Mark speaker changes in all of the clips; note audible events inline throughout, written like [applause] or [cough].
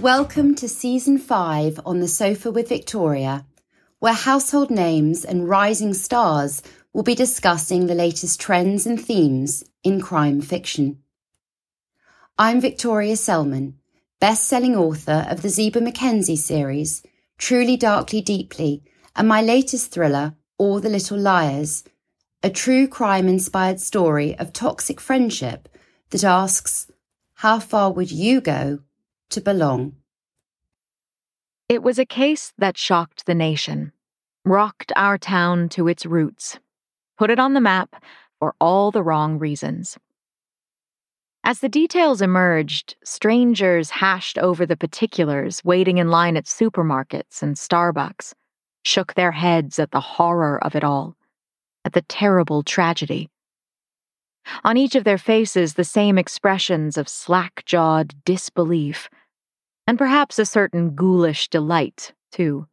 Speaker 1: Welcome to season five on the sofa with Victoria, where household names and rising stars will be discussing the latest trends and themes in crime fiction. I'm Victoria Selman, best-selling author of the Ziba MacKenzie series, Truly Darkly Deeply, and my latest thriller, All the Little Liars, a true crime-inspired story of toxic friendship that asks, how far would you go to belong.
Speaker 2: It was a case that shocked the nation, rocked our town to its roots, put it on the map for all the wrong reasons. As the details emerged, strangers hashed over the particulars waiting in line at supermarkets and Starbucks, shook their heads at the horror of it all, at the terrible tragedy. On each of their faces, the same expressions of slack jawed disbelief, and perhaps a certain ghoulish delight, too.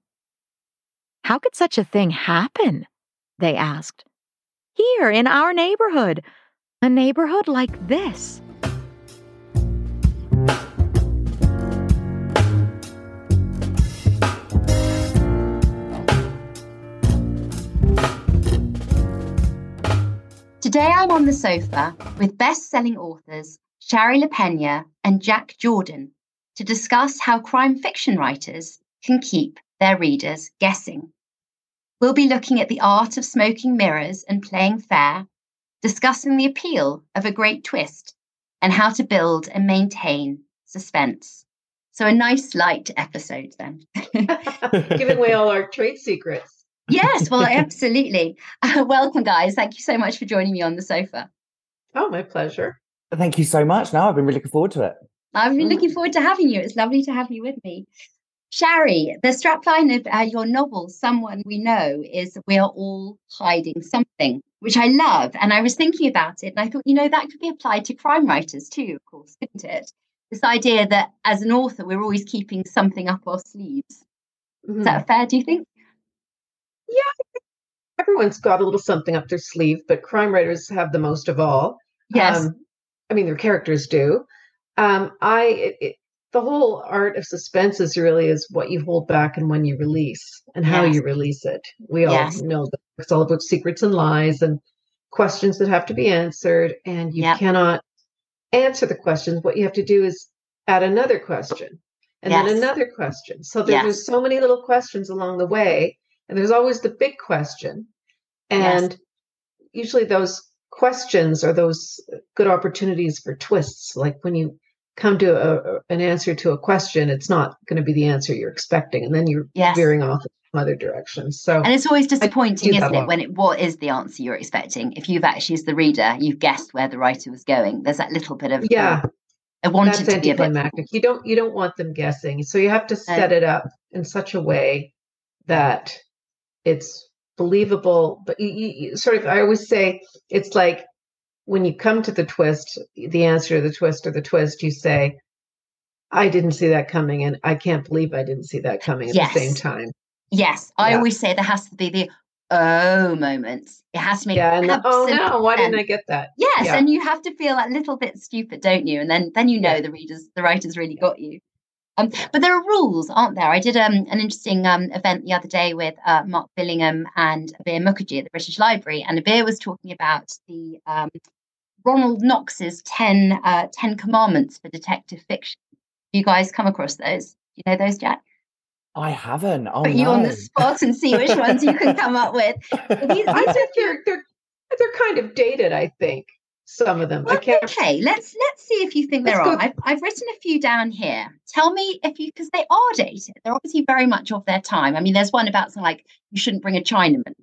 Speaker 2: How could such a thing happen? They asked. Here, in our neighborhood, a neighborhood like this.
Speaker 1: Today I'm on the sofa with best selling authors Shari LaPena and Jack Jordan to discuss how crime fiction writers can keep their readers guessing. We'll be looking at the art of smoking mirrors and playing fair, discussing the appeal of a great twist, and how to build and maintain suspense. So, a nice light episode then. [laughs]
Speaker 3: Giving away all our trade secrets
Speaker 1: yes, well, [laughs] absolutely. Uh, welcome, guys. Thank you so much for joining me on the sofa.
Speaker 3: Oh, my pleasure.
Speaker 4: Thank you so much. Now I've been really looking forward to it.
Speaker 1: I've been looking forward to having you. It's lovely to have you with me. Shari, the strapline of uh, your novel, Someone We Know, is We Are All Hiding Something, which I love. And I was thinking about it and I thought, you know, that could be applied to crime writers too, of course, couldn't it? This idea that as an author, we're always keeping something up our sleeves. Mm-hmm. Is that mm-hmm. fair, do you think?
Speaker 3: Yeah, everyone's got a little something up their sleeve, but crime writers have the most of all.
Speaker 1: Yes. Um,
Speaker 3: I mean, their characters do. Um, I it, it, the whole art of suspense is really is what you hold back and when you release and how yes. you release it. We all know that it's all about secrets and lies and questions that have to be answered, and you yep. cannot answer the questions. What you have to do is add another question and yes. then another question. So there's so many little questions along the way and there's always the big question. And yes. usually those questions are those good opportunities for twists. Like when you come to a, an answer to a question, it's not going to be the answer you're expecting. And then you're yes. veering off in some other directions. So
Speaker 1: And it's always disappointing, isn't it, when it what is the answer you're expecting? If you've actually as the reader, you've guessed where the writer was going. There's that little bit of
Speaker 3: Yeah.
Speaker 1: I wanted That's to be a bit
Speaker 3: You don't you don't want them guessing. So you have to set it up in such a way that it's believable but you, you, sort of i always say it's like when you come to the twist the answer to the twist or the twist you say i didn't see that coming and i can't believe i didn't see that coming at yes. the same time
Speaker 1: yes i yeah. always say there has to be the oh moments it has to make
Speaker 3: yeah and the, oh no why didn't i get that
Speaker 1: yes yeah. and you have to feel a little bit stupid don't you and then then you know yeah. the readers the writers really got you um, but there are rules, aren't there? I did um, an interesting um, event the other day with uh, Mark Billingham and Abir Mukherjee at the British Library, and Abir was talking about the um, Ronald Knox's 10, uh, 10 commandments for detective fiction. you guys come across those? You know those, Jack?
Speaker 4: I haven't. Oh,
Speaker 1: Put
Speaker 4: no.
Speaker 1: you on the spot and see which ones you can come up with.
Speaker 3: These, these I think they're, they're, they're kind of dated, I think some of them. Well,
Speaker 1: okay, let's let's see if you think they're on. I've, I've written a few down here. Tell me if you because they are dated. They're obviously very much of their time. I mean, there's one about something like you shouldn't bring a Chinaman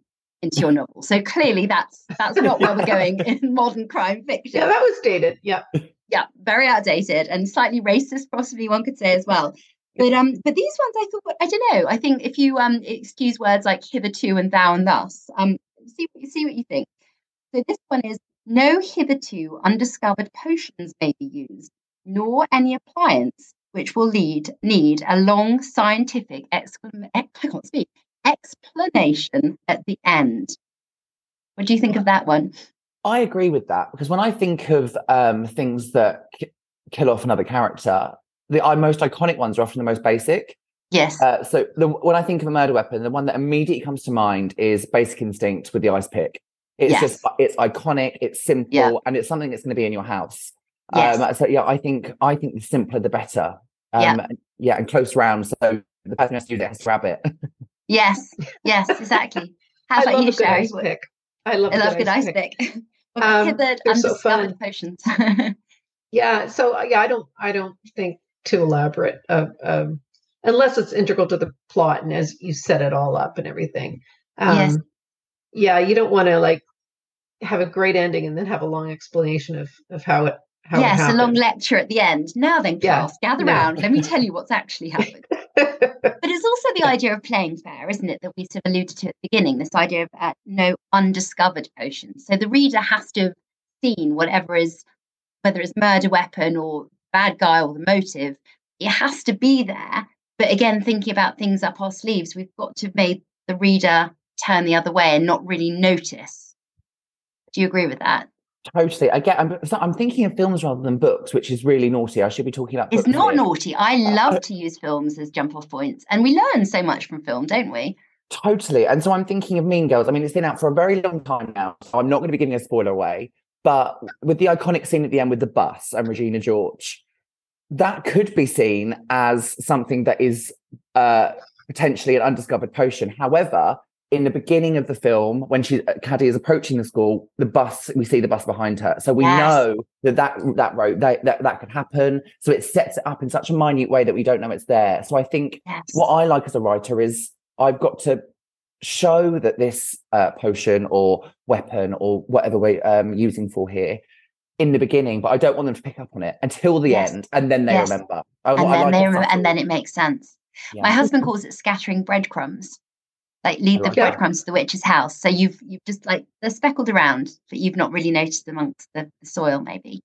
Speaker 1: into your novel. So clearly, that's that's not where we're going [laughs] in modern crime fiction.
Speaker 3: Yeah, that was dated. Yeah,
Speaker 1: yeah, very outdated and slightly racist, possibly one could say as well. But um, but these ones I thought I don't know. I think if you um excuse words like hitherto and thou and thus, um, see what you see what you think. So this one is no hitherto undiscovered potions may be used, nor any appliance which will lead need a long scientific exclam- I can't speak, explanation at the end. What do you think of that one?
Speaker 4: I agree with that because when I think of um, things that k- kill off another character, the uh, most iconic ones are often the most basic.
Speaker 1: Yes.
Speaker 4: Uh, so the, when I think of a murder weapon, the one that immediately comes to mind is Basic Instinct with the ice pick. It's yes. just it's iconic, it's simple, yeah. and it's something that's going to be in your house. Yes. Um, so yeah, I think I think the simpler the better. Um, yeah. yeah, and close round. So the person who has to do that has to grab it. [laughs]
Speaker 1: yes, [laughs] yes, exactly. How about you, Shari?
Speaker 3: Pick. I love.
Speaker 1: I love good ice pick. pick. [laughs] um, undiscovered so potions. [laughs]
Speaker 3: yeah. So yeah, I don't. I don't think too elaborate. Uh, um, unless it's integral to the plot and as you set it all up and everything. Um, yes. Yeah, you don't want to like have a great ending and then have a long explanation of of how it how
Speaker 1: yes,
Speaker 3: a
Speaker 1: long lecture at the end. Now then, class, yeah. gather no. round. Let me tell you what's actually happened. but it's the idea of playing fair, isn't it? That we sort of alluded to at the beginning. This idea of uh, no undiscovered potions. So the reader has to have seen whatever is, whether it's murder weapon or bad guy or the motive. It has to be there. But again, thinking about things up our sleeves, we've got to have made the reader turn the other way and not really notice. Do you agree with that?
Speaker 4: Totally. I get. I'm, I'm thinking of films rather than books, which is really naughty. I should be talking about.
Speaker 1: It's not
Speaker 4: here.
Speaker 1: naughty. I uh, love uh, to use films as jump off points, and we learn so much from film, don't we?
Speaker 4: Totally. And so I'm thinking of Mean Girls. I mean, it's been out for a very long time now, so I'm not going to be giving a spoiler away. But with the iconic scene at the end with the bus and Regina George, that could be seen as something that is uh, potentially an undiscovered potion. However, in the beginning of the film, when she uh, Cady is approaching the school, the bus we see the bus behind her, so we yes. know that that that road that, that that could happen. So it sets it up in such a minute way that we don't know it's there. So I think yes. what I like as a writer is I've got to show that this uh, potion or weapon or whatever we're um, using for here in the beginning, but I don't want them to pick up on it until the yes. end, and then they remember.
Speaker 1: I, and I then like they remember, and then it makes sense. Yeah. My husband calls it scattering breadcrumbs. Like lead the breadcrumbs to the witch's house. So you've you've just like they're speckled around, but you've not really noticed amongst the, the soil, maybe.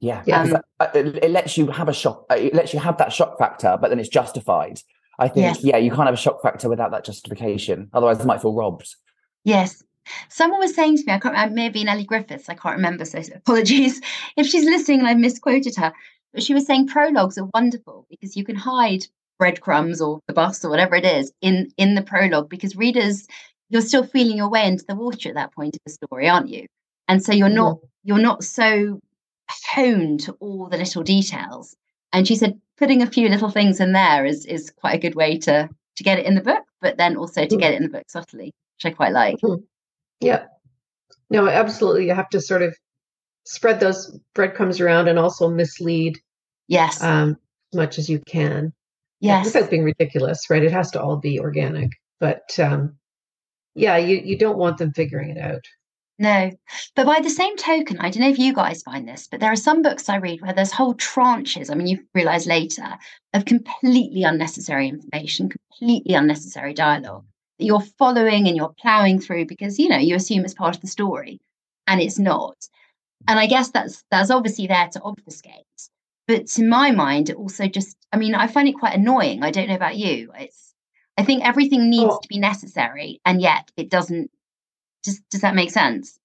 Speaker 4: Yeah, yeah. Um, it, it, lets you have a shock. Uh, it lets you have that shock factor, but then it's justified. I think, yes. yeah, you can't have a shock factor without that justification. Otherwise, it might feel robbed.
Speaker 1: Yes, Someone was saying to me, I can't remember, maybe Elly Griffiths, I can't remember, so [laughs] apologies if she's listening and I've misquoted her. But she was saying prologues are wonderful because you can hide breadcrumbs or the bus or whatever it is in in the prologue because readers you're still feeling your way into the water at that point of the story aren't you and so you're not mm-hmm. you're not so honed to all the little details and she said putting a few little things in there is is quite a good way to to get it in the book but then also to mm. get it in the book subtly which i quite like mm-hmm.
Speaker 3: Yeah. No, absolutely. You have to sort of spread those breadcrumbs around and also mislead.
Speaker 1: Yes.
Speaker 3: Um, as much as you can.
Speaker 1: Yes.
Speaker 3: Without being ridiculous, right? It has to all be organic. But um, yeah, you, you don't want them figuring it out.
Speaker 1: No. But by the same token, I don't know if you guys find this, but there are some books I read where there's whole tranches, I mean, you realize later, of completely unnecessary information, completely unnecessary dialogue that you're following and you're plowing through because you know you assume it's part of the story and it's not and i guess that's that's obviously there to obfuscate but to my mind it also just i mean i find it quite annoying i don't know about you it's i think everything needs oh. to be necessary and yet it doesn't just does that make sense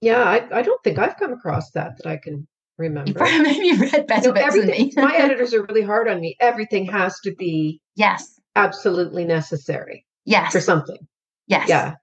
Speaker 3: yeah I, I don't think i've come across that that i can remember [laughs]
Speaker 1: maybe you read better no, than me
Speaker 3: my [laughs] editors are really hard on me everything has to be
Speaker 1: yes
Speaker 3: absolutely necessary
Speaker 1: Yes.
Speaker 3: For something.
Speaker 1: Yes.
Speaker 3: Yeah.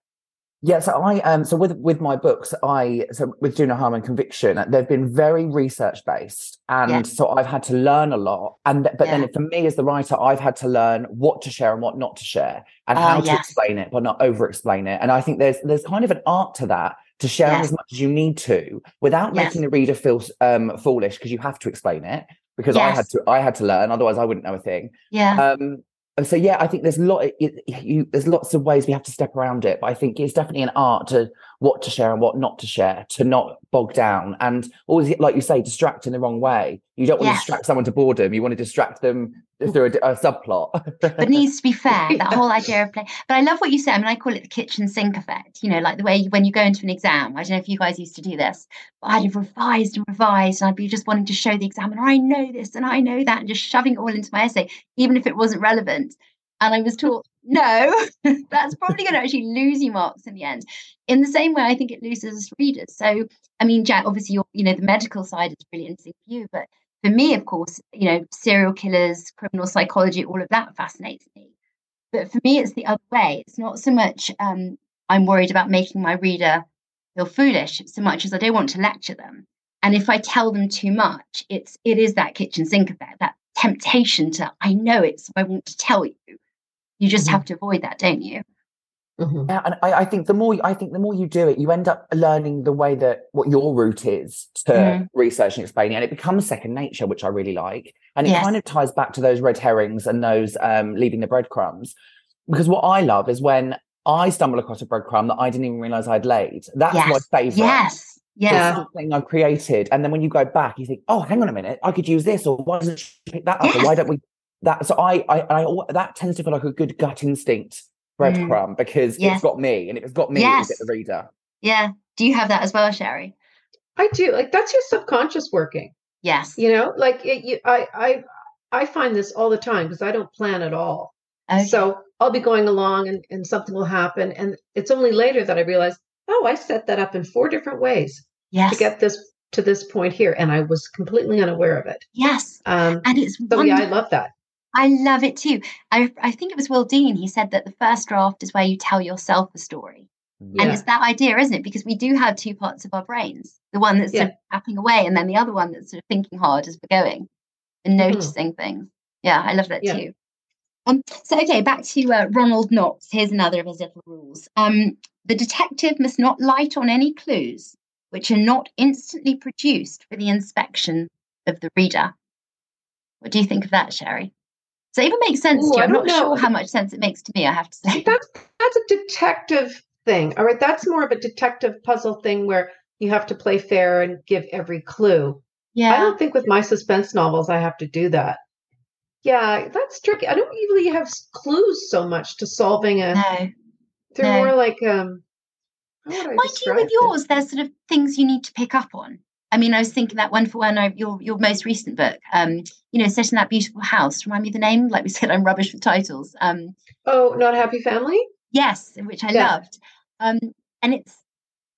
Speaker 4: Yeah, so I um so with with my books, I so with Do No Harm and Conviction, they've been very research based, and yeah. so I've had to learn a lot. And but yeah. then for me as the writer, I've had to learn what to share and what not to share, and uh, how to explain it but not over explain it. And I think there's there's kind of an art to that to share yes. as much as you need to without yes. making the reader feel um foolish because you have to explain it because I had to I had to learn, otherwise I wouldn't know a thing.
Speaker 1: Yeah.
Speaker 4: Um, so yeah, I think there's lot. You, there's lots of ways we have to step around it, but I think it's definitely an art to what to share and what not to share, to not bog down, and always, like you say, distract in the wrong way. You don't want yes. to distract someone to boredom. You want to distract them mm. through a, a subplot.
Speaker 1: but needs to be [laughs] fair. That whole idea of play. But I love what you said. I mean, I call it the kitchen sink effect. You know, like the way you, when you go into an exam. I don't know if you guys used to do this, but I'd have revised and revised, and I'd be just wanting to show the examiner I know this and I know that, and just shoving it all into my essay, even if it wasn't relevant. And I was taught, no, [laughs] that's probably going to actually lose you marks in the end. In the same way, I think it loses readers. So, I mean, Jack, obviously, you know, the medical side is really interesting for you, but for me, of course, you know, serial killers, criminal psychology, all of that fascinates me. But for me, it's the other way. It's not so much um, I'm worried about making my reader feel foolish so much as I don't want to lecture them. And if I tell them too much, it's it is that kitchen sink effect, that temptation to I know it, so I want to tell you. You just mm-hmm. have to avoid that, don't you?
Speaker 4: Mm-hmm. Yeah, and I, I, think the more I think the more you do it, you end up learning the way that what your route is to mm-hmm. research and explaining, and it becomes second nature, which I really like. And it yes. kind of ties back to those red herrings and those um, leaving the breadcrumbs, because what I love is when I stumble across a breadcrumb that I didn't even realize I'd laid. That's yes. my favorite.
Speaker 1: Yes. Yeah.
Speaker 4: something I've created. And then when you go back, you think, oh, hang on a minute, I could use this, or why doesn't she pick that up? Yes. Or why don't we that? So I, I, I, that tends to feel like a good gut instinct breadcrumb mm. because yes. it's got me, and if it's got me, yes. it's the reader.
Speaker 1: Yeah. Do you have that as well, Shari?
Speaker 3: I do. Like that's your subconscious working.
Speaker 1: Yes.
Speaker 3: You know, like it, you, I, I, I find this all the time because I don't plan at all. Okay. So I'll be going along and, and something will happen. And it's only later that I realize, oh, I set that up in four different ways
Speaker 1: yes.
Speaker 3: to get this to this point here. And I was completely unaware of it.
Speaker 1: Yes. Um, and it's
Speaker 3: so wonderful. yeah, I love that.
Speaker 1: I love it too. I, I think it was Will Dean. He said that the first draft is where you tell yourself a story. Yeah. And it's that idea, isn't it? Because we do have two parts of our brains the one that's yeah. sort of tapping away, and then the other one that's sort of thinking hard as we're going and mm-hmm. noticing mm-hmm. things. Yeah, I love that yeah. too. Um, so, okay, back to uh, Ronald Knox. Here's another of his little rules. Um, the detective must not light on any clues which are not instantly produced for the inspection of the reader. What do you think of that, Shari? Does that even make sense Ooh, to you? I'm not know. sure how much sense it makes to me, I have to say.
Speaker 3: That's that's a detective thing. All right. That's more of a detective puzzle thing where you have to play fair and give every clue. Yeah. I don't think with my suspense novels I have to do that. Yeah, that's tricky. I don't usually have clues so much to solving a. No. They're no. more like um.
Speaker 1: Do you with yours? It? There's sort of things you need to pick up on. I mean, I was thinking that one for one, your your most recent book, um, you know, set in that beautiful house. Remind me the name. Like we said, I'm rubbish with titles. Um,
Speaker 3: oh, not happy family.
Speaker 1: Yes, which I yeah. loved. Um, and it's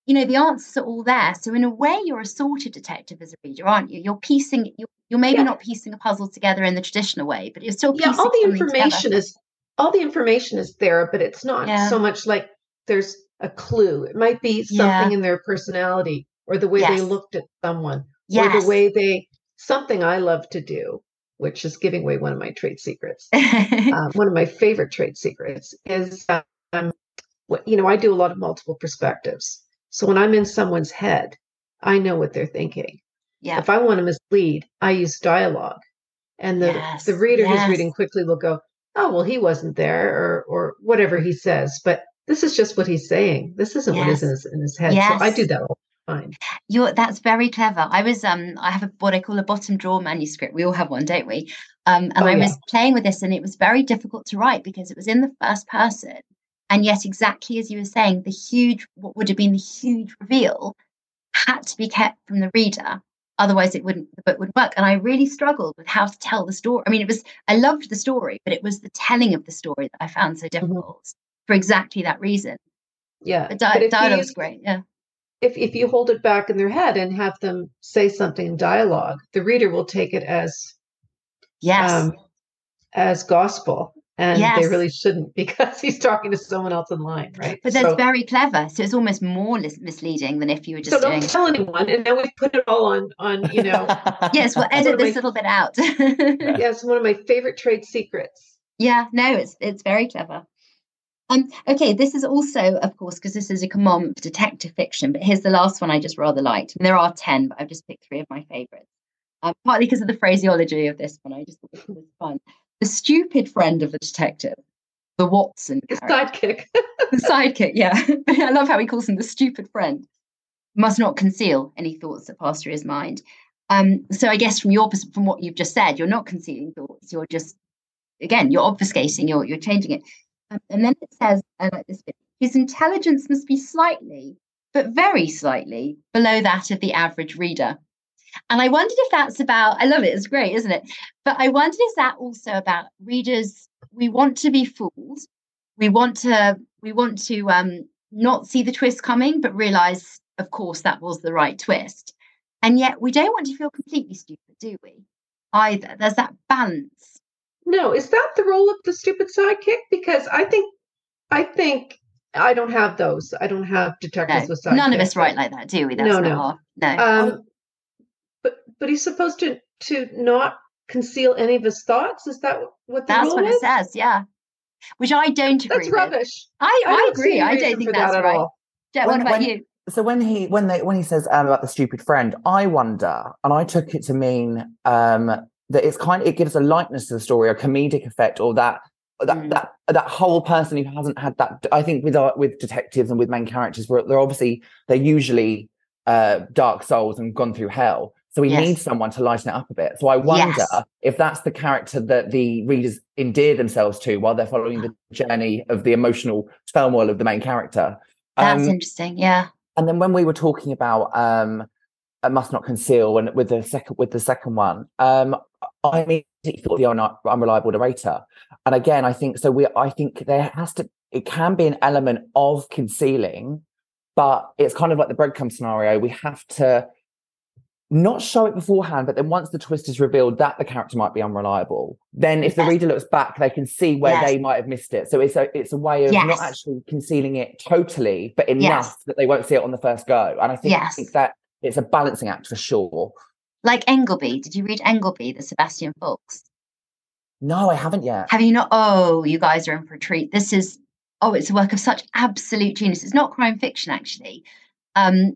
Speaker 1: you know, the answers are all there. So in a way, you're a sort of detective as a reader, aren't you? You're piecing, you're, you're maybe yeah. not piecing a puzzle together in the traditional way, but you're still
Speaker 3: yeah. All the information together. is all the information is there, but it's not yeah. so much like there's a clue. It might be something in their personality or the way yes. they looked at someone yes. or the way they something I love to do, which is giving away one of my trade secrets. [laughs] um, one of my favorite trade secrets is, um, you know, I do a lot of multiple perspectives. So when I'm in someone's head, I know what they're thinking. Yeah. If I want to mislead, I use dialogue. And the, yes. the reader yes. who's reading quickly will go, oh, well, he wasn't there or, or whatever he says. But this is just what he's saying. This isn't yes. what is in his, in his head. So I do that all the time.
Speaker 1: You're, that's very clever. I was, um, I have a, what I call a bottom drawer manuscript. We all have one, don't we? Um, and oh, I was playing with this and it was very difficult to write because it was in the first person and yet, exactly as you were saying, the huge, what would have been the huge reveal had to be kept from the reader. Otherwise, it wouldn't, the book wouldn't work. And I really struggled with how to tell the story. I mean, it was, I loved the story, but it was the telling of the story that I found so mm-hmm. difficult mm-hmm. for exactly that reason.
Speaker 3: Yeah.
Speaker 1: But, di- was great. Yeah.
Speaker 3: If, if you hold it back in their head and have them say something in dialogue, the reader will take it as
Speaker 1: yes um,
Speaker 3: as gospel and yes. they really shouldn't [laughs] because he's talking to someone else in line, right?
Speaker 1: But that's so, very clever. So it's almost more misleading than if you were just.
Speaker 3: So don't tell anyone, and then we put it all on on you know. [laughs]
Speaker 1: yes, we'll edit this my, little bit out. [laughs]
Speaker 3: yes, one of my favorite trade secrets.
Speaker 1: Yeah, no, it's it's very clever. Um, okay, this is also, of course, because this is a command for detective fiction. But here's the last one I just rather liked. And there are ten, but I've just picked three of my favorites. Um, partly because of the phraseology of this one, I just thought it was fun the stupid friend of the detective, the Watson
Speaker 3: the sidekick. [laughs]
Speaker 1: the sidekick, yeah. [laughs] I love how he calls him the stupid friend. Must not conceal any thoughts that pass through his mind. Um, so I guess from your from what you've just said, you're not concealing thoughts. You're just again, you're obfuscating. You're you're changing it. Um, and then it says, I like this bit. His intelligence must be slightly, but very slightly, below that of the average reader. And I wondered if that's about, I love it, it's great, isn't it? But I wondered if that also about readers, we want to be fooled. We want to, we want to um, not see the twist coming, but realize, of course, that was the right twist. And yet we don't want to feel completely stupid, do we? either. There's that balance.
Speaker 3: No, is that the role of the stupid sidekick? Because I think, I think I don't have those. I don't have detectives
Speaker 1: no,
Speaker 3: with sidekicks.
Speaker 1: None of us write like that, do we? That's
Speaker 3: no,
Speaker 1: no,
Speaker 3: no,
Speaker 1: no.
Speaker 3: Um, but but he's supposed to to not conceal any of his thoughts. Is that what the
Speaker 1: That's what
Speaker 3: is?
Speaker 1: it says. Yeah, which I don't agree.
Speaker 3: That's rubbish.
Speaker 1: With. I I, I agree. I don't think that's
Speaker 3: that
Speaker 1: right.
Speaker 3: All.
Speaker 1: Jet, what about when, you?
Speaker 4: So when he when they when he says um, about the stupid friend, I wonder, and I took it to mean um, that it's kind of, it gives a lightness to the story, a comedic effect, or that that mm. that that whole person who hasn't had that. I think with our, with detectives and with main characters, they're obviously they're usually uh, dark souls and gone through hell. So we yes. need someone to lighten it up a bit. So I wonder yes. if that's the character that the readers endear themselves to while they're following the journey of the emotional turmoil of the main character.
Speaker 1: That's um, interesting. Yeah.
Speaker 4: And then when we were talking about um, I must not conceal, and with the second with the second one, um, I immediately thought the un- unreliable narrator. And again, I think so. We I think there has to it can be an element of concealing, but it's kind of like the breadcrumb scenario. We have to not show it beforehand, but then once the twist is revealed that the character might be unreliable, then if the reader looks back, they can see where yes. they might have missed it. So it's a it's a way of yes. not actually concealing it totally, but enough yes. that they won't see it on the first go. And I think, I think that it's a balancing act for sure.
Speaker 1: Like Engleby. Did you read Engleby, the Sebastian Faulks?
Speaker 4: No, I haven't yet.
Speaker 1: Have you not? Oh, you guys are in for a treat. This is oh, it's a work of such absolute genius. It's not crime fiction, actually. Um,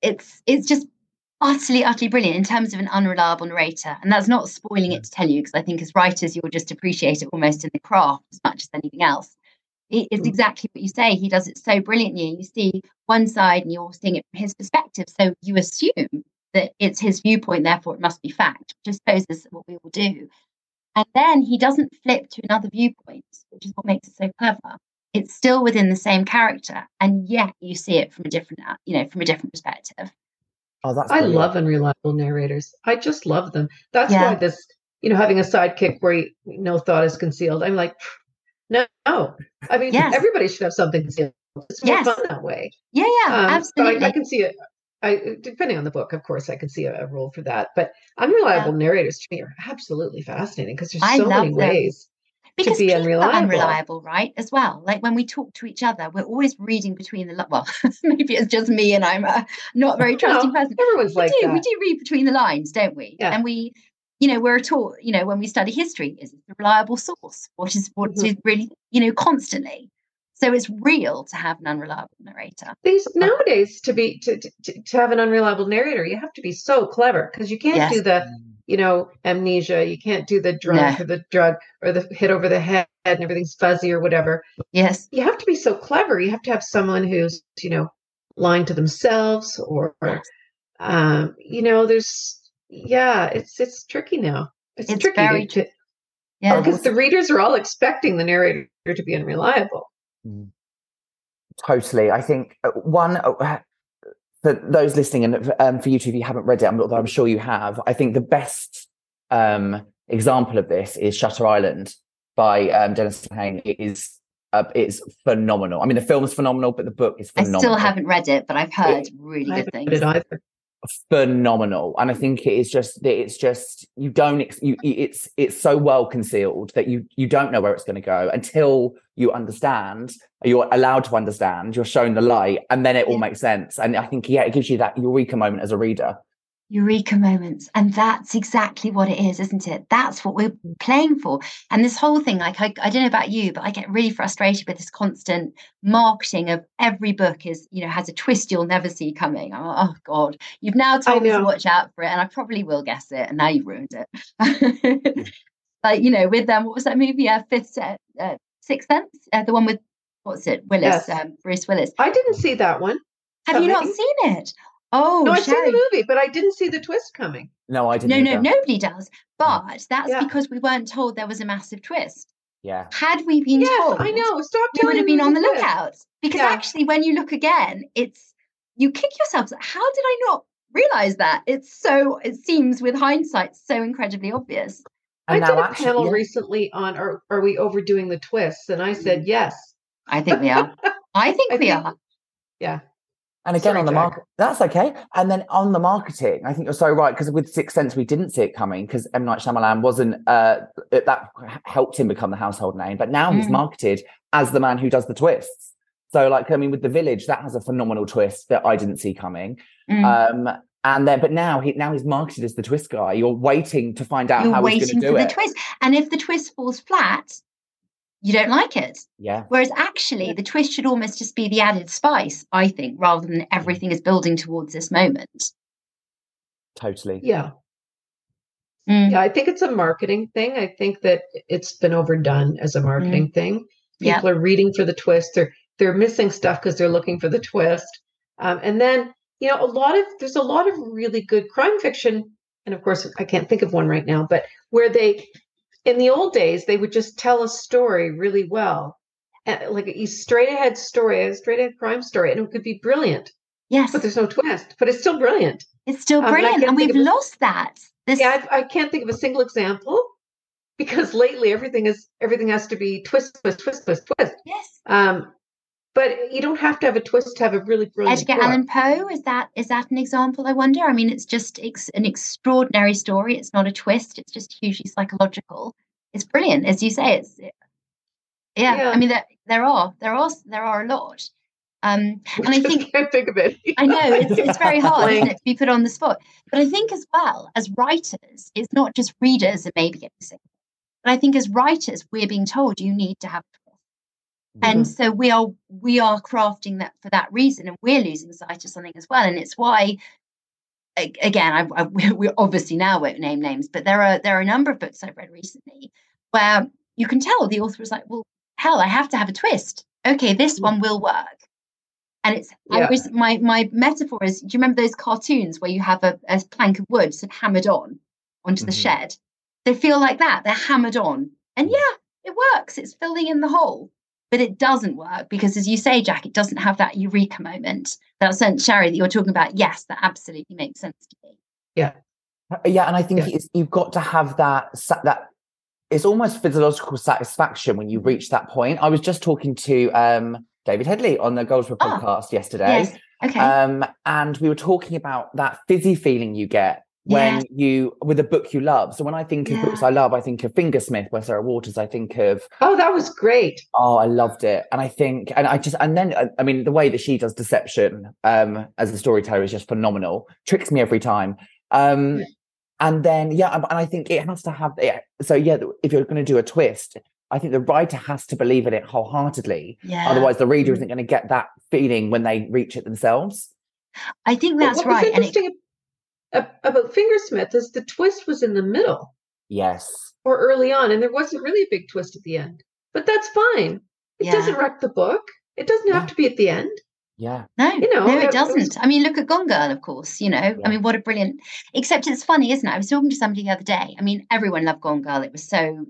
Speaker 1: it's it's just utterly, utterly brilliant in terms of an unreliable narrator. And that's not spoiling it to tell you, because I think as writers, you'll just appreciate it almost in the craft as much as anything else. It's mm. exactly what you say. He does it so brilliantly. You see one side and you're seeing it from his perspective. So you assume that it's his viewpoint, therefore it must be fact, which I suppose is what we all do. And then he doesn't flip to another viewpoint, which is what makes it so clever. It's still within the same character, and yet you see it from a different, you know, from a different perspective.
Speaker 3: Oh, that's I love unreliable narrators. I just love them. That's yeah. why this, you know, having a sidekick where you, no thought is concealed. I'm like, no, no. I mean, yes. everybody should have something concealed. It's more yes. fun that way.
Speaker 1: Yeah, yeah, um, absolutely.
Speaker 3: I, I, can see it. I, depending on the book, of course, I can see a, a role for that. But unreliable yeah. narrators to me are absolutely fascinating because there's I so many them. ways
Speaker 1: because
Speaker 3: to be unreliable.
Speaker 1: unreliable, right? As well, like when we talk to each other, we're always reading between the well. [laughs] maybe it's just me, and I'm a not very [laughs] trusting no, person.
Speaker 3: Everyone's
Speaker 1: we
Speaker 3: like
Speaker 1: do,
Speaker 3: that.
Speaker 1: We do read between the lines, don't we?
Speaker 3: Yeah.
Speaker 1: And we, you know, we're taught. You know, when we study history, is it a reliable source? What is what mm-hmm. is really, you know, constantly. So it's real to have an unreliable narrator.
Speaker 3: These nowadays to be to, to, to have an unreliable narrator, you have to be so clever because you can't yes. do the you know, amnesia. You can't do the drunk or the drug or the hit over the head and everything's fuzzy or whatever.
Speaker 1: Yes.
Speaker 3: You have to be so clever. You have to have someone who's, you know, lying to themselves or, yes. um, you know, there's, yeah, it's, it's tricky now. It's, it's tricky. Very to, yeah. Because the readers are all expecting the narrator to be unreliable. Mm.
Speaker 4: Totally. I think uh, one, uh, for those listening and um, for you two, if you haven't read it, although I'm sure you have, I think the best um, example of this is Shutter Island by um, Dennis Lehane. It is uh, it's phenomenal. I mean, the film is phenomenal, but the book is phenomenal.
Speaker 1: I still haven't read it, but I've heard really good things.
Speaker 4: Phenomenal, and I think it is just that it's just you don't you it's it's so well concealed that you you don't know where it's going to go until you understand you're allowed to understand you're shown the light and then it all makes sense. And i think yeah it gives you that eureka moment as a reader
Speaker 1: eureka moments. And that's exactly what it is isn't it? That's what we're playing for. And this whole thing like I, I don't know about you but i get really frustrated with this constant marketing of every book is you know has a twist you'll never see coming. Like, oh god. You've now told me to watch out for it and i probably will guess it and now you've ruined it. Like [laughs] you know with them what was that movie? Uh, fifth set uh, sixth sense? Uh, the one with what's it? Willis yes. um, bruce willis.
Speaker 3: I didn't see that one.
Speaker 1: Have you not seen it Oh,
Speaker 3: no, I've seen the movie, but I didn't see the twist coming.
Speaker 4: No, I didn't.
Speaker 1: No, no, nobody does. But that's yeah. because we weren't told there was a massive twist.
Speaker 4: Yeah.
Speaker 1: Had we been
Speaker 3: yes,
Speaker 1: told,
Speaker 3: I know. Stop.
Speaker 1: We would have been on the lookout because yeah. actually, when you look again, it's you kick yourselves. How did I not realize that? It's so. It seems with hindsight so incredibly obvious.
Speaker 3: And I did a actually, panel yeah. recently on are are we overdoing the twists, and I said mm. yes.
Speaker 1: I think we are. [laughs] I think I we think, are.
Speaker 3: Yeah.
Speaker 4: And again, Sorry, on the market, that's okay. And then on the marketing, I think you're so right because with Sixth Sense, we didn't see it coming because M Night Shyamalan wasn't uh, that helped him become the household name. But now mm. he's marketed as the man who does the twists. So, like, I mean, with the Village, that has a phenomenal twist that I didn't see coming. Mm. Um, and then, but now he now he's marketed as the twist guy. You're waiting to find out
Speaker 1: You're
Speaker 4: how he's going to do
Speaker 1: it. The twist, and if the twist falls flat, you don't like it.
Speaker 4: Yeah.
Speaker 1: Whereas actually, the twist should almost just be the added spice, I think, rather than everything is building towards this moment.
Speaker 4: Totally.
Speaker 3: Yeah. Mm. Yeah, I think it's a marketing thing. I think that it's been overdone as a marketing mm. thing. People are reading for the twist. They're they're missing stuff because they're looking for the twist. Um, and then you know, a lot of there's a lot of really good crime fiction, and of course, I can't think of one right now, but where they in the old days, they would just tell a story really well, like a straight ahead story, a straight ahead crime story, and it could be brilliant.
Speaker 1: Yes,
Speaker 3: but there's no twist, but it's still brilliant.
Speaker 1: It's still brilliant, um, and, and we've lost that.
Speaker 3: This... Yeah, I, I can't think of a single example because lately everything is everything has to be twist, twist, twist, twist, twist.
Speaker 1: Yes.
Speaker 3: Um, but you don't have to have a twist to have a really brilliant.
Speaker 1: Edgar book. Allan Poe is that is that an example? I wonder. I mean, it's just ex- an extraordinary story. It's not a twist. It's just hugely psychological. It's brilliant, as you say. It's yeah. yeah. I mean, there, there are there are there are a lot. Um, [laughs] and I think
Speaker 3: can't think of it.
Speaker 1: I know it's [laughs] it's very hard, isn't it, to be put on the spot. But I think as well as writers, it's not just readers that maybe get the same. But I think as writers, we're being told you need to have and mm-hmm. so we are we are crafting that for that reason and we're losing sight of something as well and it's why again I, I, [laughs] we obviously now won't name names but there are there are a number of books i've read recently where you can tell the author was like well hell i have to have a twist okay this mm. one will work and it's yeah. I always my my metaphor is do you remember those cartoons where you have a, a plank of wood sort of hammered on onto mm-hmm. the shed they feel like that they're hammered on and mm. yeah it works it's filling in the hole but it doesn't work because as you say jack it doesn't have that eureka moment that sense sherry that you're talking about. Yes that absolutely makes sense to me.
Speaker 3: Yeah.
Speaker 4: Uh, yeah and i think yeah. you've got to have that that it's almost physiological satisfaction when you reach that point. I was just talking to um, david headley on the goldsboro oh, podcast yesterday.
Speaker 1: yes. okay.
Speaker 4: Um, and we were talking about that fizzy feeling you get when you with a book you love. So when I think of yeah. books I love, I think of Fingersmith by Sarah Waters. I think of
Speaker 3: oh, that was great.
Speaker 4: Oh, I loved it, and I think, and I just, and then I mean, the way that she does deception um, as a storyteller is just phenomenal. Tricks me every time. Um, yeah. And then yeah, and I think it has to have yeah. So yeah, if you're going to do a twist, I think the writer has to believe in it wholeheartedly.
Speaker 1: Yeah.
Speaker 4: Otherwise, the reader mm. isn't going to get that feeling when they reach it themselves.
Speaker 1: I think that's right. And it,
Speaker 3: about Fingersmith is the twist was in the middle.
Speaker 4: Yes.
Speaker 3: Or early on, and there wasn't really a big twist at the end. But that's fine. It yeah. doesn't wreck the book. It doesn't have yeah. to be at the end.
Speaker 4: Yeah.
Speaker 1: No, you know, no, it, doesn't. was... I mean, look at Gone Girl, of course. You know, yeah. I mean, what a brilliant. Except it's funny, isn't it? I was talking to somebody the other day. I mean, everyone loved Gone Girl. It was so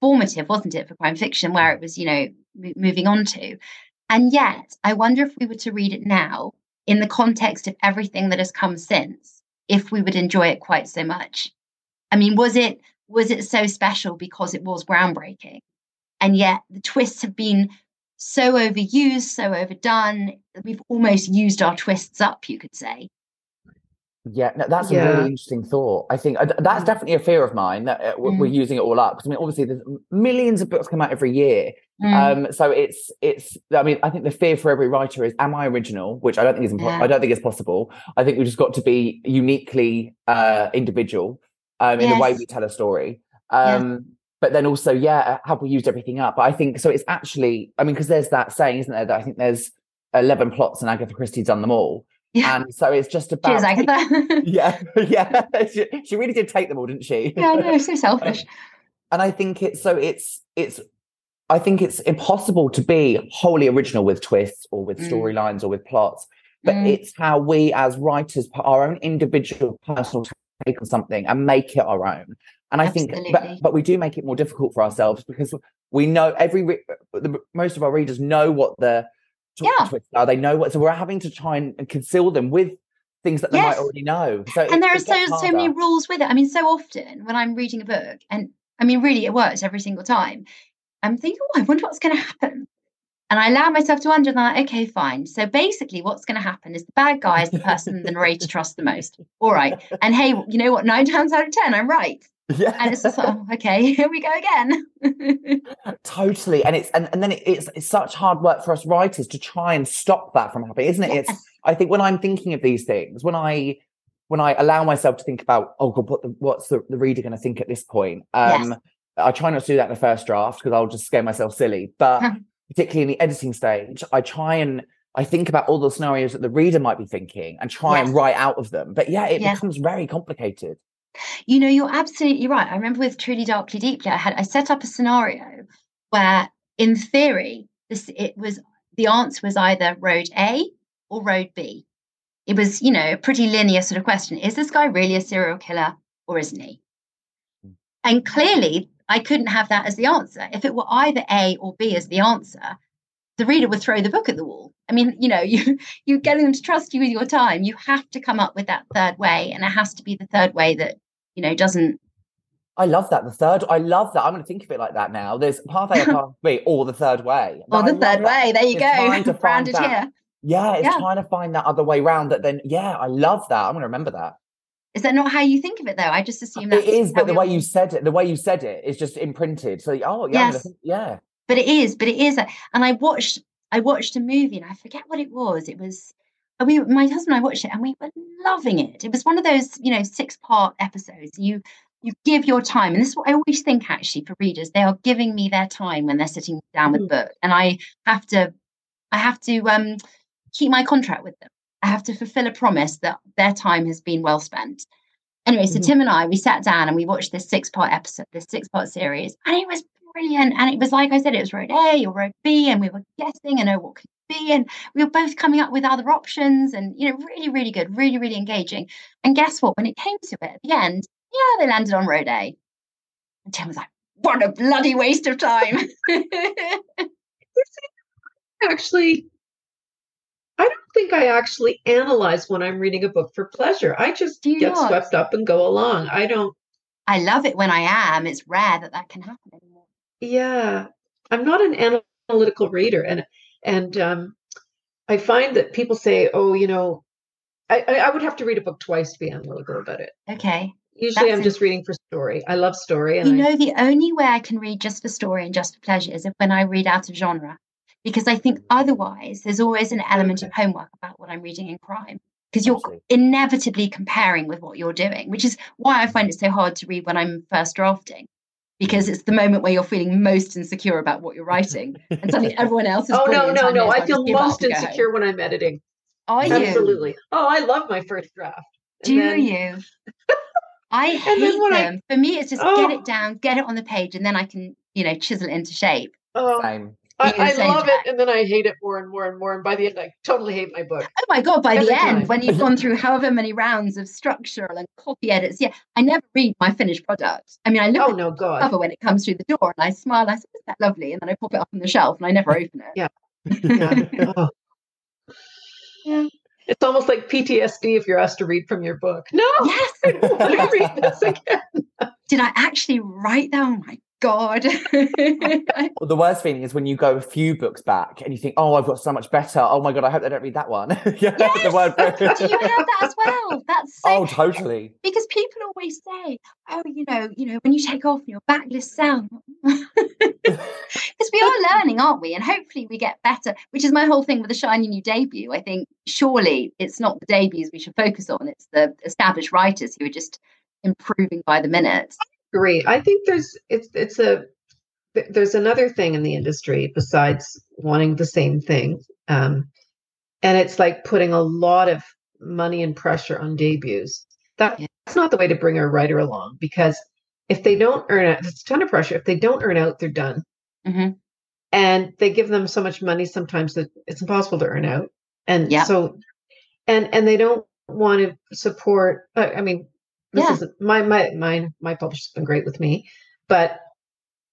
Speaker 1: formative, wasn't it, for crime fiction, where it was, you know, m- moving on to. And yet, I wonder if we were to read it now in the context of everything that has come since, if we would enjoy it quite so much. I mean, was it was it so special because it was groundbreaking? And yet the twists have been so overused, so overdone. We've almost used our twists up, you could say.
Speaker 4: Yeah, no, that's yeah. a really interesting thought. I think uh, that's mm. definitely a fear of mine that uh, mm. we're using it all up. Because I mean, obviously, there's millions of books come out every year, mm. um, so it's it's. I mean, I think the fear for every writer is, am I original? Which I don't think is impo- yeah. I don't think is possible. I think we've just got to be uniquely uh, individual um, in yes. the way we tell a story. Um, yeah. But then also, yeah, have we used everything up? But I think so. It's actually, I mean, because there's that saying, isn't there? That I think there's eleven plots and Agatha Christie's done them all. Yeah. And so it's just about.
Speaker 1: Cheers, Agatha. [laughs]
Speaker 4: yeah, [laughs] yeah. She, she, really did take them all, didn't she?
Speaker 1: Yeah, no, so [laughs] selfish.
Speaker 4: and I think it's so it's it's. I think it's impossible to be wholly original with twists or with mm. storylines or with plots, but mm. it's how we as writers put our own individual personal take on something and make it our own. And I Absolutely. think, but, but we do make it more difficult for ourselves because we know every the, most of our readers know what the
Speaker 1: yeah.
Speaker 4: are. They know what, so we're having to try and conceal them with things that they yes. might already know. So
Speaker 1: and it, there are so so many rules with it. I mean, so often when I'm reading a book, and I mean, really, it works every single time. I'm thinking, oh, I wonder what's going to happen. And I allow myself to wonder, like, okay, fine. So basically, what's going to happen is the bad guy is the person the narrator trusts the most. All right. And hey, you know what? Nine times out of 10, I'm right. Yeah. And it's just like, oh, okay, [laughs] here we go again. [laughs]
Speaker 4: totally. And it's and, and then it's it's such hard work for us writers to try and stop that from happening, isn't it? Yes. It's I think when I'm thinking of these things, when I when I allow myself to think about, oh god, what the, what's the, the reader going to think at this point? Um, yes. I try not to do that in the first draft because I'll just scare myself silly. But particularly in the editing stage, I try and I think about all the scenarios that the reader might be thinking and try yes. and write out of them. But yeah, it yes. becomes very complicated.
Speaker 1: You know, you're absolutely right. I remember with Truly Darkly Deeply, I had I set up a scenario where, in theory, this it was the answer was either road A or road B. It was, you know, a pretty linear sort of question. Is this guy really a serial killer or isn't he? Hmm. And clearly, I couldn't have that as the answer. If it were either A or B as the answer, the reader would throw the book at the wall. I mean, you know, [laughs] you you're getting them to trust you with your time. You have to come up with that third way, and it has to be the third way that you know doesn't.
Speaker 4: I love that. The third, I love that. I'm going to think of it like that now. There's path A, [laughs] path B, or the third way.
Speaker 1: Or the third way. There you it's go. [laughs] Branded here.
Speaker 4: Yeah, it's yeah. trying to find that other way round. That then, yeah, I love that. I'm going to remember that.
Speaker 1: Is that not how you think of it though? I just assume that
Speaker 4: it is, but the way all... you said it, the way you said it is just imprinted. So, oh, yeah, yes. think, yeah.
Speaker 1: But it is, but it is. And I watched, I watched a movie, and I forget what it was. It was we, my husband and I watched it, and we were loving it. It was one of those, you know, six part episodes. You you give your time, and this is what I always think actually for readers. They are giving me their time when they're sitting down with mm. book, and I have to, I have to um keep my contract with them. I have to fulfill a promise that their time has been well spent. Anyway, so mm-hmm. Tim and I, we sat down and we watched this six part episode, this six part series, and it was brilliant. And it was like I said, it was road A or road B, and we were guessing and know what could be. And we were both coming up with other options and, you know, really, really good, really, really engaging. And guess what? When it came to it at the end, yeah, they landed on road A. And Tim was like, what a bloody waste of time. [laughs]
Speaker 3: Actually, I don't think I actually analyze when I'm reading a book for pleasure. I just get not? swept up and go along. I don't.
Speaker 1: I love it when I am. It's rare that that can happen anymore.
Speaker 3: Yeah, I'm not an analytical reader, and and um, I find that people say, "Oh, you know," I, I would have to read a book twice to be analytical about it.
Speaker 1: Okay.
Speaker 3: Usually, That's I'm just reading for story. I love story.
Speaker 1: And you know, I... the only way I can read just for story and just for pleasure is if when I read out of genre because I think otherwise there's always an element of homework about what I'm reading in crime because you're Absolutely. inevitably comparing with what you're doing, which is why I find it so hard to read when I'm first drafting because it's the moment where you're feeling most insecure about what you're writing and suddenly [laughs] everyone else is
Speaker 3: oh no no no i feel most insecure when i'm editing.
Speaker 1: Are
Speaker 3: you? Absolutely. Oh i love my first draft.
Speaker 1: Do then... you? I [laughs] hate them I... for me it's just oh. get it down get it on the page and then i can you know chisel it into shape.
Speaker 3: Oh. Same. I, I love it, and then I hate it more and more and more. And by the end, I totally hate my book.
Speaker 1: Oh my god! By Every the end, when you've gone through however many rounds of structural and copy edits, yeah, I never read my finished product. I mean, I look oh, at no, the cover when it comes through the door, and I smile. I say, "Is that lovely?" And then I pop it up on the shelf, and I never open it.
Speaker 3: Yeah. [laughs] yeah. Oh. yeah. It's almost like PTSD if you're asked to read from your book. No.
Speaker 1: Yes. [laughs] Read this again. Did I actually write that? Oh my God. [laughs]
Speaker 4: well, the worst feeling is when you go a few books back and you think, oh, I've got so much better. Oh my God, I hope they don't read that one. [laughs]
Speaker 1: yeah, yes! the word [laughs] Do you have that as well? That's so
Speaker 4: Oh, totally.
Speaker 1: Because people always say, oh, you know, you know, when you take off your backlist sound. Because we are learning, aren't we? And hopefully we get better, which is my whole thing with the shiny new debut. I think surely it's not the debuts we should focus on, it's the established writers who are just improving by the minute
Speaker 3: agree. I think there's it's it's a there's another thing in the industry besides wanting the same thing, um, and it's like putting a lot of money and pressure on debuts. That, that's not the way to bring a writer along because if they don't earn out, it's a ton of pressure. If they don't earn out, they're done. Mm-hmm. And they give them so much money sometimes that it's impossible to earn out. And yeah. so, and and they don't want to support. I mean, this yeah. is my my my my publisher's been great with me, but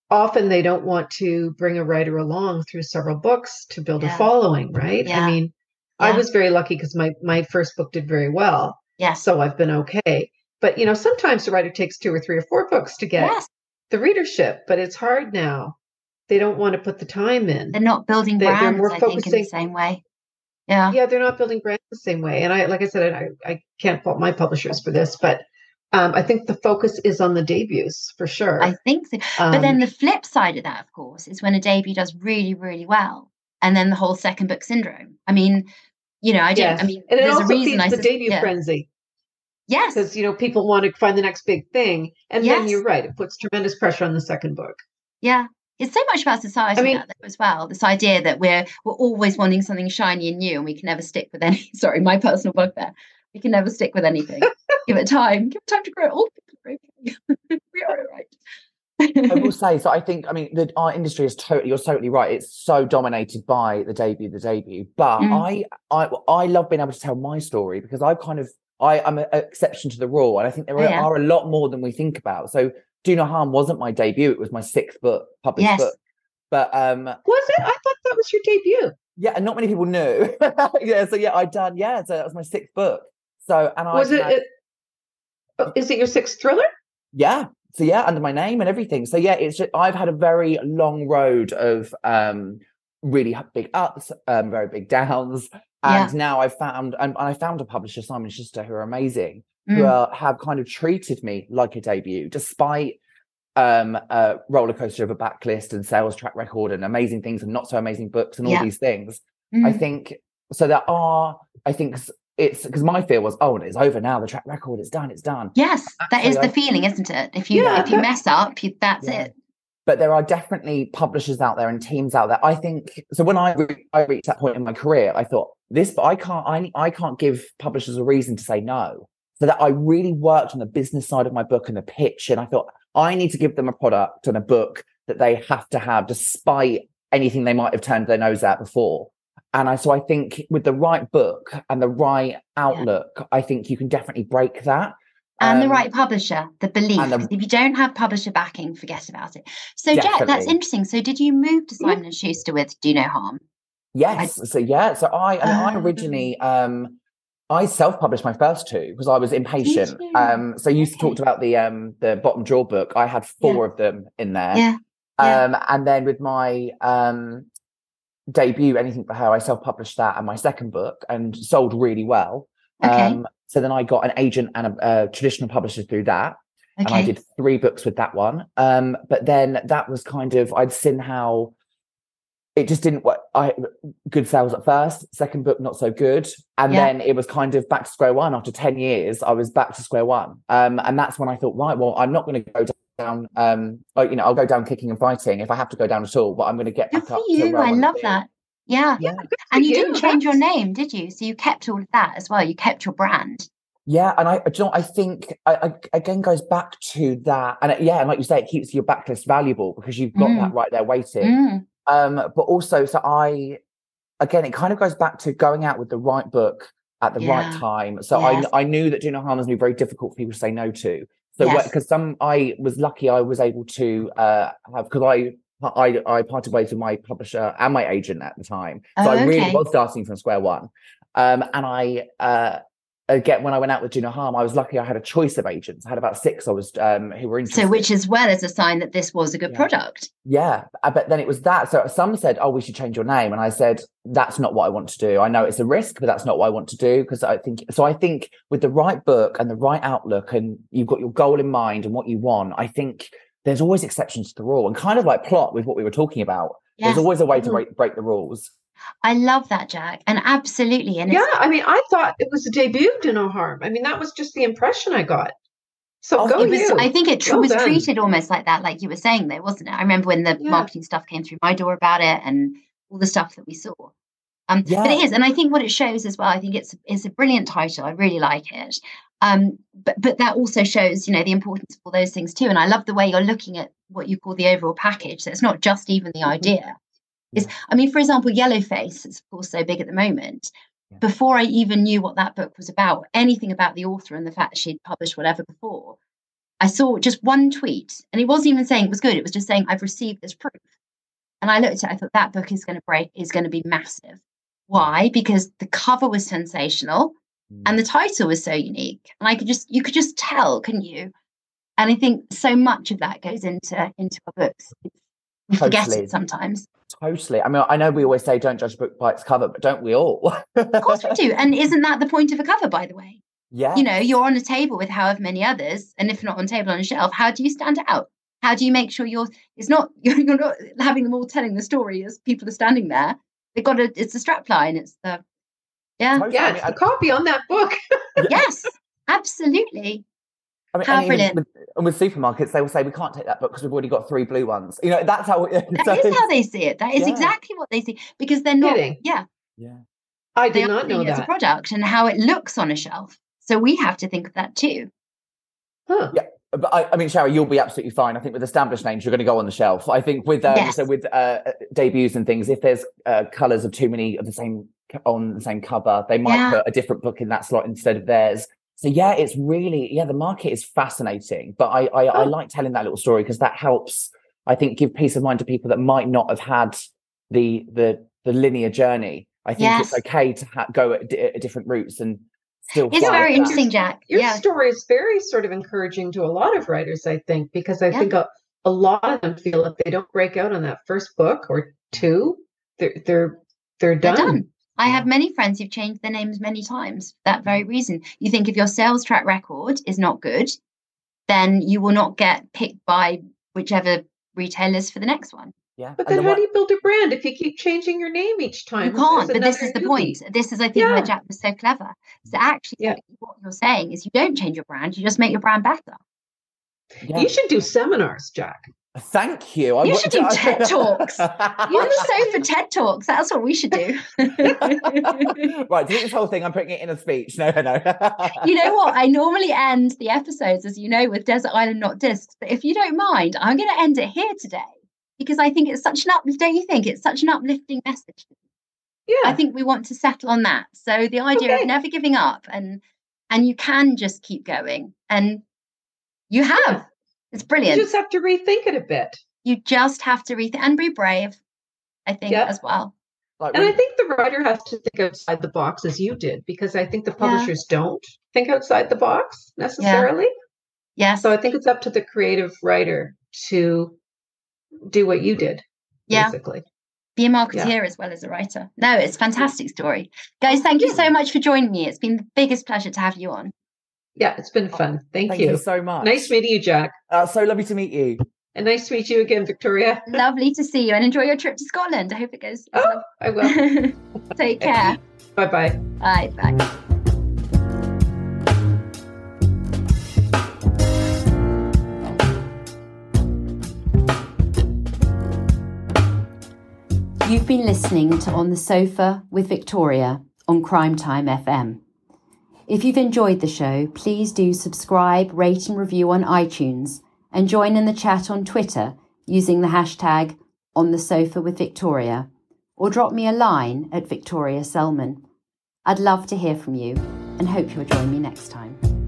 Speaker 3: often they don't want to bring a writer along through several books to build yeah. a following, right? Yeah. I mean, I was very lucky because my my first book did very well.
Speaker 1: Yeah.
Speaker 3: So I've been okay. But you know, sometimes the writer takes two or three or four books to get yes. the readership, but it's hard now. they don't want to put the time in.
Speaker 1: They're not building they, brands, more I in the same way. Yeah.
Speaker 3: Yeah, they're not building brands the same way. And I, like I said, I, I can't fault my publishers for this, but um, I think the focus is on the debuts for sure.
Speaker 1: I think so. Um, but then um, the flip side of that, of course, is when a debut does really, really well, and then the whole second book syndrome. I mean, you know, I don't. Yes. I mean,
Speaker 3: and it also a reason feeds I the debut yeah. frenzy.
Speaker 1: Yes,
Speaker 3: because you know people want to find the next big thing, and yes. then you're right; it puts tremendous pressure on the second book.
Speaker 1: Yeah, it's so much about society I mean, as well. This idea that we're we're always wanting something shiny and new, and we can never stick with any. [laughs] Sorry, my personal bugbear. We can never stick with anything. Give it time. Give it time to grow. All people are okay. [laughs] we are
Speaker 4: right. I will [laughs] say, so I think, I mean, the, our industry is totally, you're totally right. It's so dominated by the debut, the debut. But mm. I, I, I love being able to tell my story because I kind of, I, I'm an exception to the rule. And I think there are, yeah. are a lot more than we think about. So Do No Harm wasn't my debut. It was my sixth book, published yes. book. But um
Speaker 3: was it? I thought that was your debut.
Speaker 4: Yeah, and not many people knew. [laughs] yeah, so yeah, I done. Yeah, so that was my sixth book. So and I
Speaker 3: was it, it. Is it your sixth thriller?
Speaker 4: Yeah. So yeah, under my name and everything. So yeah, it's just I've had a very long road of um really big ups, um, very big downs. And yeah. now I've found and I found a publisher, Simon Schuster, who are amazing mm. who are, have kind of treated me like a debut, despite um, a roller coaster of a backlist and sales track record and amazing things and not so amazing books and all yeah. these things. Mm. I think so. There are, I think, it's because my fear was, oh, it's over now. The track record is done. It's done.
Speaker 1: Yes, that is the I, feeling, isn't it? If you yeah, if you mess up, you, that's yeah. it.
Speaker 4: But there are definitely publishers out there and teams out there. I think so. When I re- I reached that point in my career, I thought this, but I can't. I I can't give publishers a reason to say no so that I really worked on the business side of my book and the pitch. And I thought I need to give them a product and a book that they have to have despite anything they might have turned their nose at before. And I, so I think with the right book and the right outlook, yeah. I think you can definitely break that.
Speaker 1: And um, the right publisher, the belief. The, if you don't have publisher backing, forget about it. So, definitely. Jack, that's interesting. So, did you move to Simon and Schuster with Do No Harm?
Speaker 4: Yes. I, so yeah. So I, I, mean, I oh. originally um I self-published my first two because I was impatient. Um, so you okay. talked about the um the bottom drawer book. I had four yeah. of them in there.
Speaker 1: Yeah.
Speaker 4: Um, yeah. and then with my um debut, anything for her, I self-published that and my second book and sold really well. Okay. Um, so then I got an agent and a, a traditional publisher through that. Okay. And I did three books with that one. Um, but then that was kind of I'd seen how it just didn't work. I good sales at first, second book not so good, and yeah. then it was kind of back to square one. After ten years, I was back to square one, um, and that's when I thought, right, well, I'm not going to go down. Um, you know, I'll go down kicking and fighting if I have to go down at all, but I'm going to get
Speaker 1: good back up. You, I love that. Yeah, yeah. and you, you didn't change your name, did you? So you kept all of that as well. You kept your brand.
Speaker 4: Yeah, and I, you know, I think I, I, again goes back to that, and yeah, and like you say, it keeps your backlist valuable because you've got mm. that right there waiting. Mm. Um, but also, so I, again, it kind of goes back to going out with the right book at the yeah. right time. So yes. I, I knew that Do No Harm was going to be very difficult for people to say no to. So because yes. some, I was lucky, I was able to uh, have because I I, I parted ways with my publisher and my agent at the time. So oh, I really was starting from square one. Um, and I uh, again, when I went out with Do No Harm, I was lucky I had a choice of agents. I had about six I was um, who were interested.
Speaker 1: So, which as well as a sign that this was a good
Speaker 4: yeah.
Speaker 1: product.
Speaker 4: Yeah. Uh, but then it was that. So some said, oh, we should change your name. And I said, that's not what I want to do. I know it's a risk, but that's not what I want to do. Because I think, so I think with the right book and the right outlook and you've got your goal in mind and what you want, I think there's always exceptions to the rule and kind of like plot with what we were talking about. Yes. There's always a way to mm-hmm. break, break the rules.
Speaker 1: I love that, Jack. And absolutely. And
Speaker 3: yeah, I mean, I thought it was a debut Do No Harm. I mean, that was just the impression I got. So oh, go
Speaker 1: it was,
Speaker 3: you.
Speaker 1: I think it well was done. treated almost like that, like you were saying there, wasn't it? I remember when the yeah. marketing stuff came through my door about it and all the stuff that we saw. Um, yeah. But it is, and I think what it shows as well. I think it's it's a brilliant title. I really like it. Um, but but that also shows, you know, the importance of all those things too. And I love the way you're looking at what you call the overall package. So it's not just even the mm-hmm. idea, is i mean for example yellowface is of course so big at the moment. Yeah. before i even knew what that book was about anything about the author and the fact she'd published whatever before i saw just one tweet and it wasn't even saying it was good it was just saying i've received this proof. And i looked at it i thought that book is going to break is going to be massive. Why? Because the cover was sensational mm. and the title was so unique and i could just you could just tell couldn't you? And i think so much of that goes into into our books. It's forget it sometimes.
Speaker 4: Totally. I mean, I know we always say don't judge a book by its cover, but don't we all?
Speaker 1: of course we do. [laughs] And isn't that the point of a cover, by the way?
Speaker 4: Yeah.
Speaker 1: You know, you're on a table with however many others, and if not on a table on a shelf, how do you stand out? How do you make sure you're it's not you're, [laughs] you're not having them all telling the story as people are standing there. They've got a it's the strap line, it's the yeah.
Speaker 3: Totally. Yeah, it's a copy on that book. [laughs]
Speaker 1: yes, absolutely.
Speaker 4: I mean, how brilliant. With, and with supermarkets, they will say, we can't take that book because we've already got three blue ones. You know, that's how. [laughs]
Speaker 1: That so is how they see it. That is yeah. exactly what they see because they're not.
Speaker 3: Kidding.
Speaker 1: Yeah.
Speaker 4: Yeah.
Speaker 3: I did not know that.
Speaker 1: It's a product and how it looks on a shelf. So we have to think of that too.
Speaker 3: Huh.
Speaker 4: Yeah. But I, I, mean, Shari, you'll be absolutely fine. I think with established names, you're going to go on the shelf. I think with um, yes. so with uh, debuts and things, if there's uh, colours of too many of the same on the same cover, they might yeah. put a different book in that slot instead of theirs. So yeah, it's really yeah, the market is fascinating. But I I, oh. I like telling that little story because that helps. I think give peace of mind to people that might not have had the the the linear journey. I think yes. it's okay to ha- go at, d- at, different routes and still.
Speaker 1: It's very interesting, Jack.
Speaker 3: Your
Speaker 1: yeah.
Speaker 3: story is very sort of encouraging to a lot of writers, I think, because I yeah. think a, a lot of them feel if they don't break out on that first book or two, they're they're they're done. They're done.
Speaker 1: I have many friends who've changed their names many times for that very reason. You think if your sales track record is not good, then you will not get picked by whichever retailers for the next one.
Speaker 4: Yeah.
Speaker 3: But then how do you build a brand if you keep changing your name each time?
Speaker 1: You can't, but this is the point. This is, I think, yeah. why Jack was so clever. So actually, yeah. what you're saying is you don't change your brand, you just make your brand better.
Speaker 3: Yeah. You should do seminars, Jack.
Speaker 4: Thank you.
Speaker 1: I you should do [laughs] TED Talks. You're the same for TED Talks. That's what we should do. [laughs]
Speaker 4: right, do this whole thing. I'm putting it in a speech. No, no. [laughs]
Speaker 1: you know what? I normally end the episodes, as you know, with Desert Island Not Discs. But if you don't mind, I'm going to end it here today because I think it's such an up. Don't you think it's such an uplifting message?
Speaker 3: Yeah.
Speaker 1: I think we want to settle on that. So the idea okay. of never giving up and and you can just keep going and you have. Yeah it's brilliant.
Speaker 3: You just have to rethink it a bit.
Speaker 1: You just have to rethink and be brave, I think, yeah. as well.
Speaker 3: Like and I think the writer has to think outside the box as you did, because I think the publishers yeah. don't think outside the box necessarily.
Speaker 1: Yeah.
Speaker 3: So I think it's up to the creative writer to do what you did, yeah. basically.
Speaker 1: Be a marketeer yeah. as well as a writer. No, it's a fantastic story. Guys, thank you so much for joining me. It's been the biggest pleasure to have you on.
Speaker 3: Yeah, it's been fun. Thank,
Speaker 4: Thank
Speaker 3: you.
Speaker 4: you so much.
Speaker 3: Nice meeting you, Jack.
Speaker 4: Uh, so lovely to meet you.
Speaker 3: And nice to meet you again, Victoria.
Speaker 1: Lovely to see you and enjoy your trip to Scotland. I hope it goes.
Speaker 3: Oh, I will. [laughs]
Speaker 1: Take care.
Speaker 3: Bye-bye.
Speaker 1: Bye bye.
Speaker 5: You've been listening to On the Sofa with Victoria on Crime Time FM. If you've enjoyed the show, please do subscribe, rate, and review on iTunes, and join in the chat on Twitter using the hashtag on the sofa with Victoria, or drop me a line at Victoria Selman. I'd love to hear from you and hope you'll join me next time.